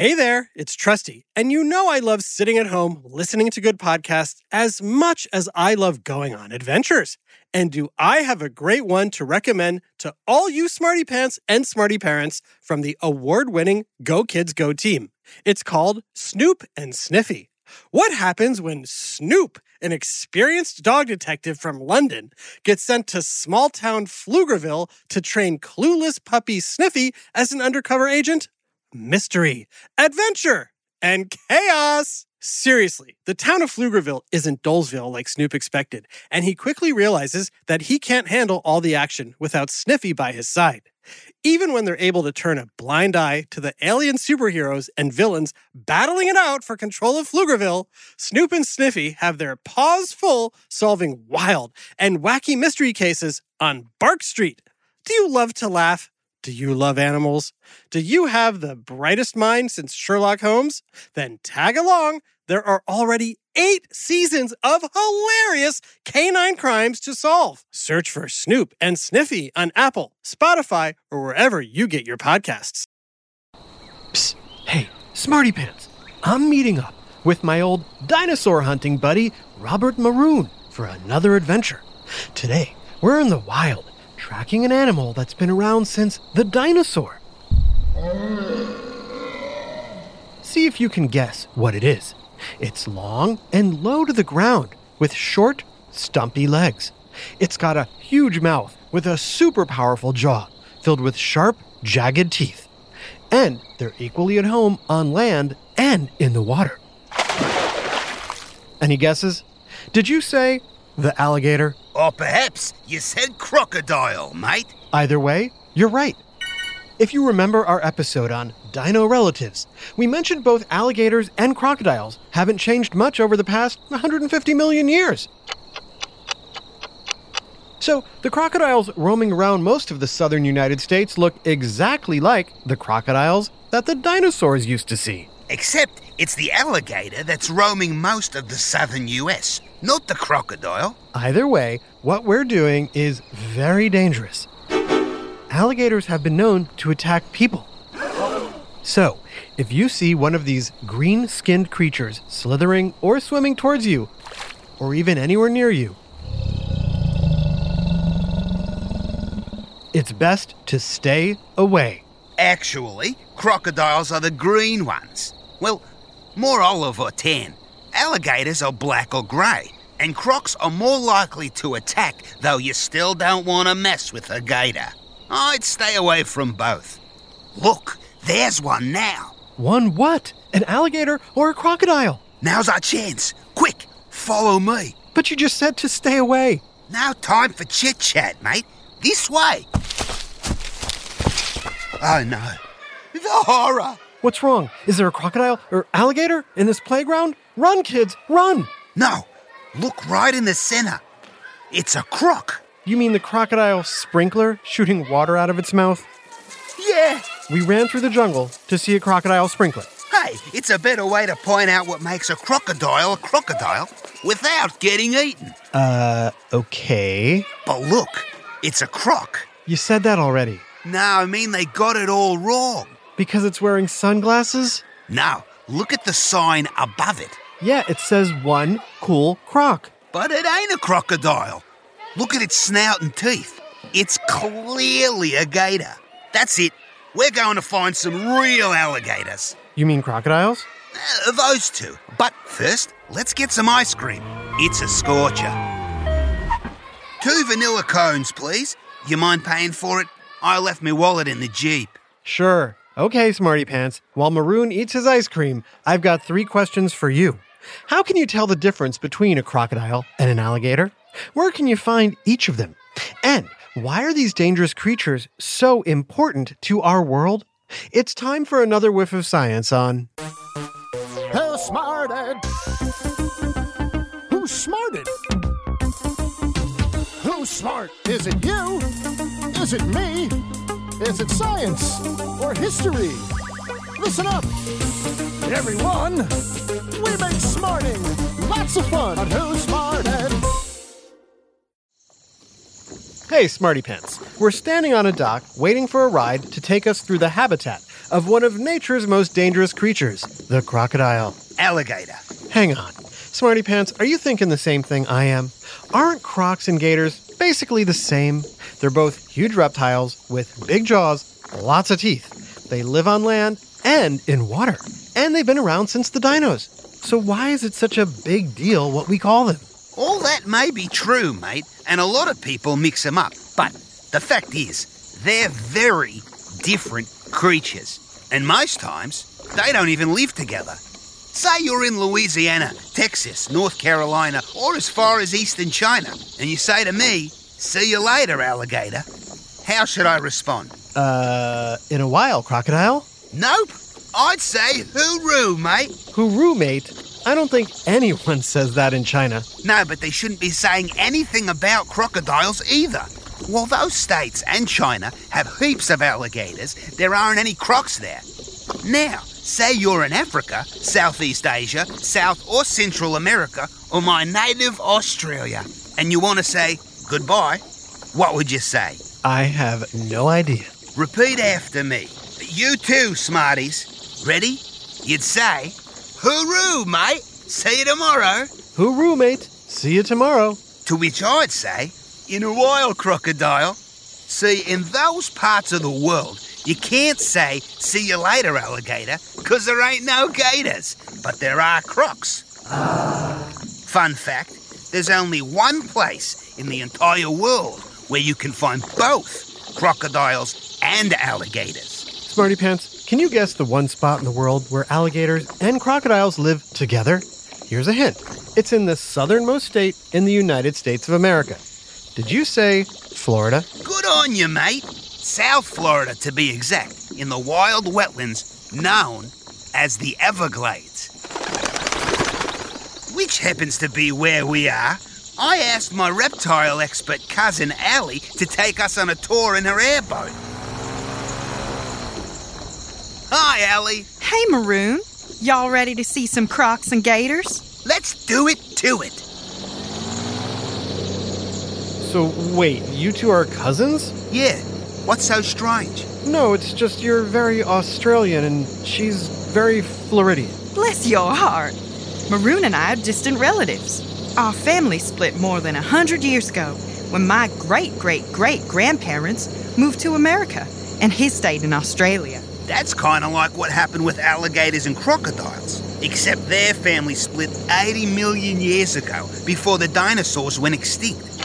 Hey there, it's Trusty, and you know I love sitting at home listening to good podcasts as much as I love going on adventures. And do I have a great one to recommend to all you smarty pants and smarty parents from the award winning Go Kids Go team? It's called Snoop and Sniffy. What happens when Snoop, an experienced dog detective from London, gets sent to small town Pflugerville to train clueless puppy Sniffy as an undercover agent? Mystery, adventure, and chaos! Seriously, the town of Pflugerville isn't Dolesville like Snoop expected, and he quickly realizes that he can't handle all the action without Sniffy by his side. Even when they're able to turn a blind eye to the alien superheroes and villains battling it out for control of Pflugerville, Snoop and Sniffy have their paws full solving wild and wacky mystery cases on Bark Street. Do you love to laugh? Do you love animals? Do you have the brightest mind since Sherlock Holmes? Then tag along. There are already eight seasons of hilarious canine crimes to solve. Search for Snoop and Sniffy on Apple, Spotify, or wherever you get your podcasts. Psst. Hey, Smarty Pants. I'm meeting up with my old dinosaur hunting buddy, Robert Maroon, for another adventure. Today, we're in the wild tracking an animal that's been around since the dinosaur. See if you can guess what it is. It's long and low to the ground with short, stumpy legs. It's got a huge mouth with a super powerful jaw filled with sharp, jagged teeth. And they're equally at home on land and in the water. Any guesses? Did you say the alligator? Or perhaps you said crocodile, mate. Either way, you're right. If you remember our episode on dino relatives, we mentioned both alligators and crocodiles haven't changed much over the past 150 million years. So, the crocodiles roaming around most of the southern United States look exactly like the crocodiles that the dinosaurs used to see. Except it's the alligator that's roaming most of the southern US, not the crocodile. Either way, what we're doing is very dangerous. Alligators have been known to attack people. So, if you see one of these green skinned creatures slithering or swimming towards you, or even anywhere near you, it's best to stay away. Actually, crocodiles are the green ones. Well, more olive or tan. Alligators are black or grey, and crocs are more likely to attack, though you still don't want to mess with a gator. I'd stay away from both. Look, there's one now. One what? An alligator or a crocodile? Now's our chance. Quick, follow me. But you just said to stay away. Now time for chit chat, mate. This way. Oh no. The horror! What's wrong? Is there a crocodile or alligator in this playground? Run, kids, run! No, look right in the center. It's a croc. You mean the crocodile sprinkler shooting water out of its mouth? Yeah. We ran through the jungle to see a crocodile sprinkler. Hey, it's a better way to point out what makes a crocodile a crocodile without getting eaten. Uh, okay. But look, it's a croc. You said that already. No, I mean they got it all wrong. Because it's wearing sunglasses? No, look at the sign above it. Yeah, it says one cool croc. But it ain't a crocodile. Look at its snout and teeth. It's clearly a gator. That's it. We're going to find some real alligators. You mean crocodiles? Uh, those two. But first, let's get some ice cream. It's a scorcher. Two vanilla cones, please. You mind paying for it? I left my wallet in the Jeep. Sure. Okay, Smarty Pants. While Maroon eats his ice cream, I've got three questions for you. How can you tell the difference between a crocodile and an alligator? Where can you find each of them? And why are these dangerous creatures so important to our world? It's time for another whiff of science on. Who smarted? Who smarted? Who's smart? Is it you? Is it me? Is it science or history? Listen up, everyone. We make smarting lots of fun on Who Smarted. Hey, Smarty Pants. We're standing on a dock waiting for a ride to take us through the habitat of one of nature's most dangerous creatures, the crocodile. Alligator. Hang on. Smarty Pants, are you thinking the same thing I am? Aren't crocs and gators basically the same? They're both huge reptiles with big jaws, lots of teeth. They live on land and in water, and they've been around since the dinos. So why is it such a big deal what we call them? All that may be true, mate, and a lot of people mix them up. But the fact is, they're very different creatures. And most times, they don't even live together. Say you're in Louisiana, Texas, North Carolina, or as far as eastern China, and you say to me, See you later, alligator. How should I respond? Uh, in a while, crocodile? Nope. I'd say hooroo, mate. Hooroo, mate. I don't think anyone says that in China. No, but they shouldn't be saying anything about crocodiles either. While those states and China have heaps of alligators, there aren't any crocs there. Now, say you're in Africa, Southeast Asia, South or Central America, or my native Australia, and you want to say goodbye, what would you say? I have no idea. Repeat after me. You too, Smarties. Ready? You'd say, Hooroo, mate! See you tomorrow. Hooroo, mate. See you tomorrow. To which I'd say, in a while, crocodile. See, in those parts of the world, you can't say, see you later, alligator, because there ain't no gators, but there are crocs. Fun fact there's only one place in the entire world where you can find both crocodiles and alligators. Smarty Pants, can you guess the one spot in the world where alligators and crocodiles live together? Here's a hint it's in the southernmost state in the United States of America. Did you say Florida? Good on you, mate. South Florida, to be exact, in the wild wetlands known as the Everglades. Which happens to be where we are. I asked my reptile expert cousin Allie to take us on a tour in her airboat. Hi, Allie. Hey, Maroon. Y'all ready to see some crocs and gators? Let's do it to it. So, wait, you two are cousins? Yeah, what's so strange? No, it's just you're very Australian and she's very Floridian. Bless your heart. Maroon and I are distant relatives. Our family split more than a hundred years ago when my great great great grandparents moved to America and he stayed in Australia. That's kind of like what happened with alligators and crocodiles. Except their family split 80 million years ago, before the dinosaurs went extinct.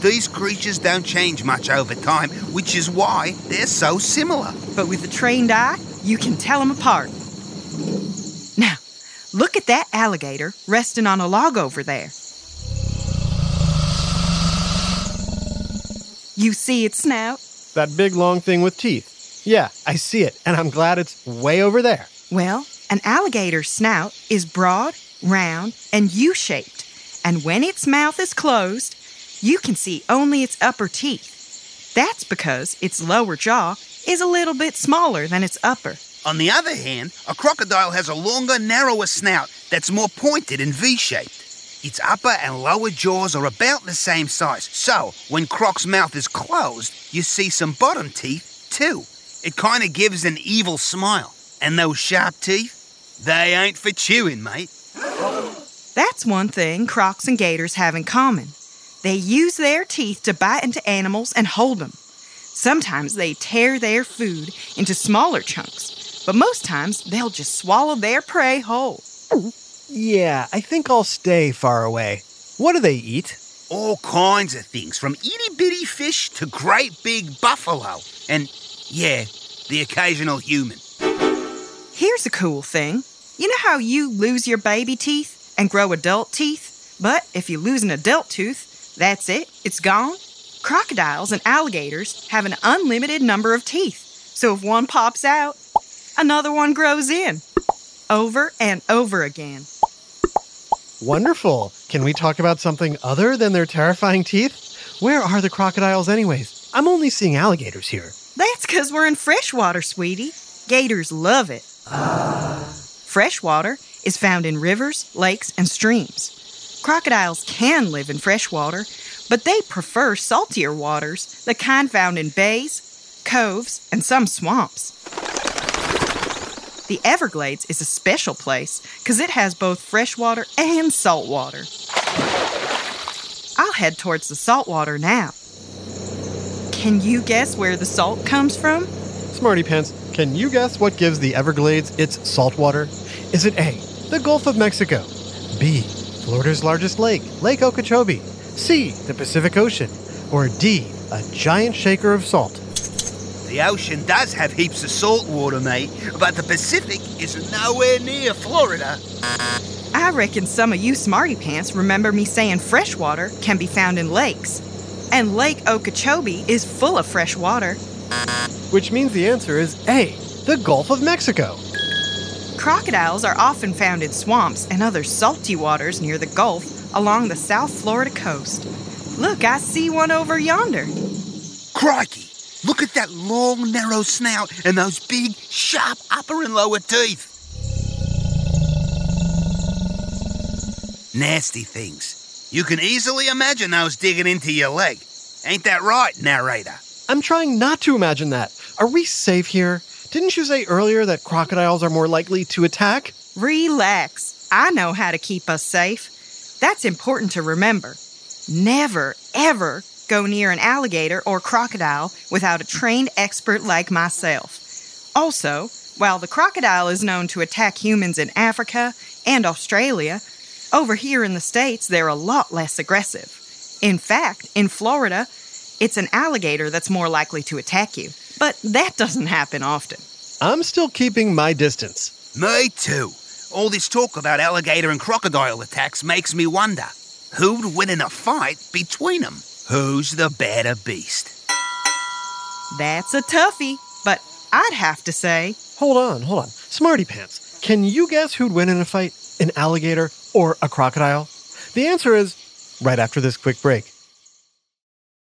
These creatures don't change much over time, which is why they're so similar. But with a trained eye, you can tell them apart. Now, look at that alligator resting on a log over there. You see its snout? That big long thing with teeth. Yeah, I see it, and I'm glad it's way over there. Well, an alligator's snout is broad, round, and U shaped, and when its mouth is closed, you can see only its upper teeth. That's because its lower jaw is a little bit smaller than its upper. On the other hand, a crocodile has a longer, narrower snout that's more pointed and V shaped. Its upper and lower jaws are about the same size, so when Croc's mouth is closed, you see some bottom teeth too. It kind of gives an evil smile. And those sharp teeth, they ain't for chewing, mate. That's one thing crocs and gators have in common. They use their teeth to bite into animals and hold them. Sometimes they tear their food into smaller chunks, but most times they'll just swallow their prey whole. Yeah, I think I'll stay far away. What do they eat? All kinds of things, from itty bitty fish to great big buffalo. And, yeah, the occasional human. Here's a cool thing. You know how you lose your baby teeth and grow adult teeth? But if you lose an adult tooth, that's it, it's gone. Crocodiles and alligators have an unlimited number of teeth. So if one pops out, another one grows in. Over and over again. Wonderful. Can we talk about something other than their terrifying teeth? Where are the crocodiles, anyways? I'm only seeing alligators here. That's because we're in freshwater, sweetie. Gators love it. Freshwater is found in rivers, lakes, and streams. Crocodiles can live in freshwater, but they prefer saltier waters, the kind found in bays, coves, and some swamps. The Everglades is a special place because it has both freshwater and saltwater. I'll head towards the saltwater now. Can you guess where the salt comes from? Smarty Pants, can you guess what gives the Everglades its saltwater? Is it A, the Gulf of Mexico? B, Florida's largest lake, Lake Okeechobee? C, the Pacific Ocean? Or D, a giant shaker of salt? The ocean does have heaps of salt water, mate, but the Pacific is nowhere near Florida. I reckon some of you smarty pants remember me saying freshwater can be found in lakes. And Lake Okeechobee is full of fresh water. Which means the answer is A, the Gulf of Mexico. Crocodiles are often found in swamps and other salty waters near the Gulf along the South Florida coast. Look, I see one over yonder. Crikey! Look at that long, narrow snout and those big, sharp upper and lower teeth. Nasty things. You can easily imagine those digging into your leg. Ain't that right, narrator? I'm trying not to imagine that. Are we safe here? Didn't you say earlier that crocodiles are more likely to attack? Relax. I know how to keep us safe. That's important to remember. Never, ever go near an alligator or crocodile without a trained expert like myself. Also, while the crocodile is known to attack humans in Africa and Australia, over here in the States they're a lot less aggressive. In fact, in Florida, it's an alligator that's more likely to attack you. But that doesn't happen often. I'm still keeping my distance. Me too. All this talk about alligator and crocodile attacks makes me wonder who'd win in a fight between them? Who's the better beast? That's a toughie, but I'd have to say. Hold on, hold on. Smarty Pants, can you guess who'd win in a fight? An alligator or a crocodile? The answer is right after this quick break.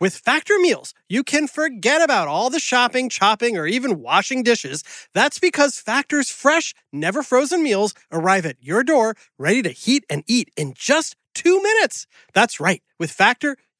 With Factor Meals, you can forget about all the shopping, chopping, or even washing dishes. That's because Factor's fresh, never frozen meals arrive at your door ready to heat and eat in just two minutes. That's right. With Factor,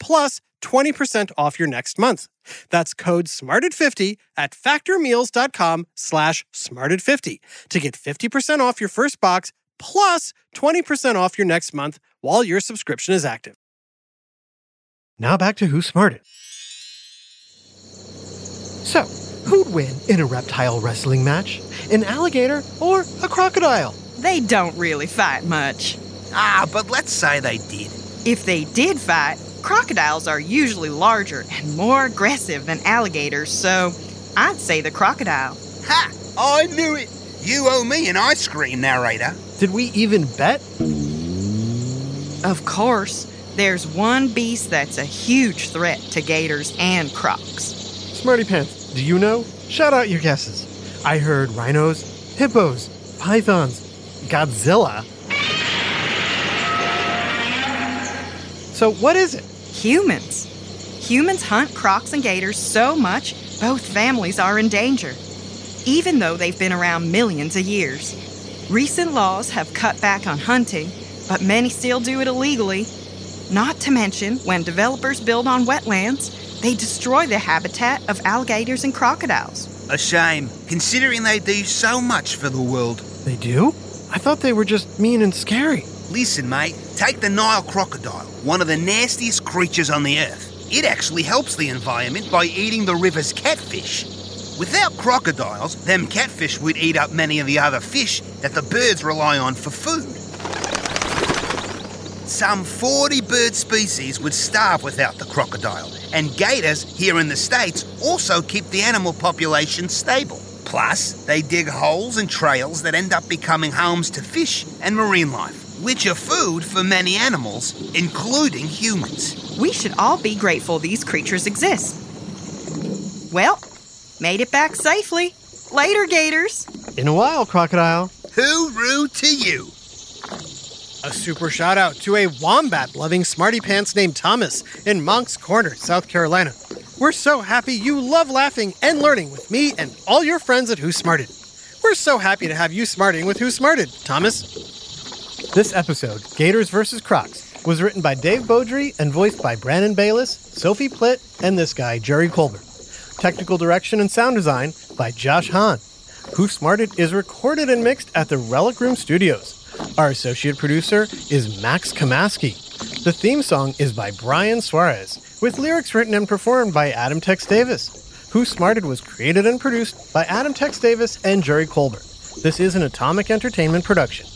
plus 20% off your next month. That's code SMARTED50 at factormeals.com slash SMARTED50 to get 50% off your first box plus 20% off your next month while your subscription is active. Now back to Who Smarted. So, who'd win in a reptile wrestling match? An alligator or a crocodile? They don't really fight much. Ah, but let's say they did. If they did fight, crocodiles are usually larger and more aggressive than alligators, so I'd say the crocodile. Ha! I knew it! You owe me an ice cream, narrator. Did we even bet? Of course, there's one beast that's a huge threat to gators and crocs. Smarty Pants, do you know? Shout out your guesses. I heard rhinos, hippos, pythons, Godzilla. So, what is it? Humans. Humans hunt crocs and gators so much, both families are in danger, even though they've been around millions of years. Recent laws have cut back on hunting, but many still do it illegally. Not to mention, when developers build on wetlands, they destroy the habitat of alligators and crocodiles. A shame, considering they do so much for the world. They do? I thought they were just mean and scary. Listen, mate, take the Nile crocodile, one of the nastiest creatures on the earth. It actually helps the environment by eating the river's catfish. Without crocodiles, them catfish would eat up many of the other fish that the birds rely on for food. Some 40 bird species would starve without the crocodile, and gators here in the States also keep the animal population stable. Plus, they dig holes and trails that end up becoming homes to fish and marine life which are food for many animals, including humans. We should all be grateful these creatures exist. Well, made it back safely. Later, Gators. In a while, Crocodile. Hooroo to you. A super shout out to a wombat loving smarty pants named Thomas in Moncks Corner, South Carolina. We're so happy you love laughing and learning with me and all your friends at Who Smarted. We're so happy to have you smarting with Who Smarted, Thomas. This episode, Gators vs. Crocs, was written by Dave Beaudry and voiced by Brandon Bayless, Sophie Plitt, and this guy, Jerry Colbert. Technical direction and sound design by Josh Hahn. Who Smarted is recorded and mixed at the Relic Room Studios. Our associate producer is Max Kamaski. The theme song is by Brian Suarez, with lyrics written and performed by Adam Tex Davis. Who Smarted was created and produced by Adam Tex Davis and Jerry Colbert. This is an Atomic Entertainment production.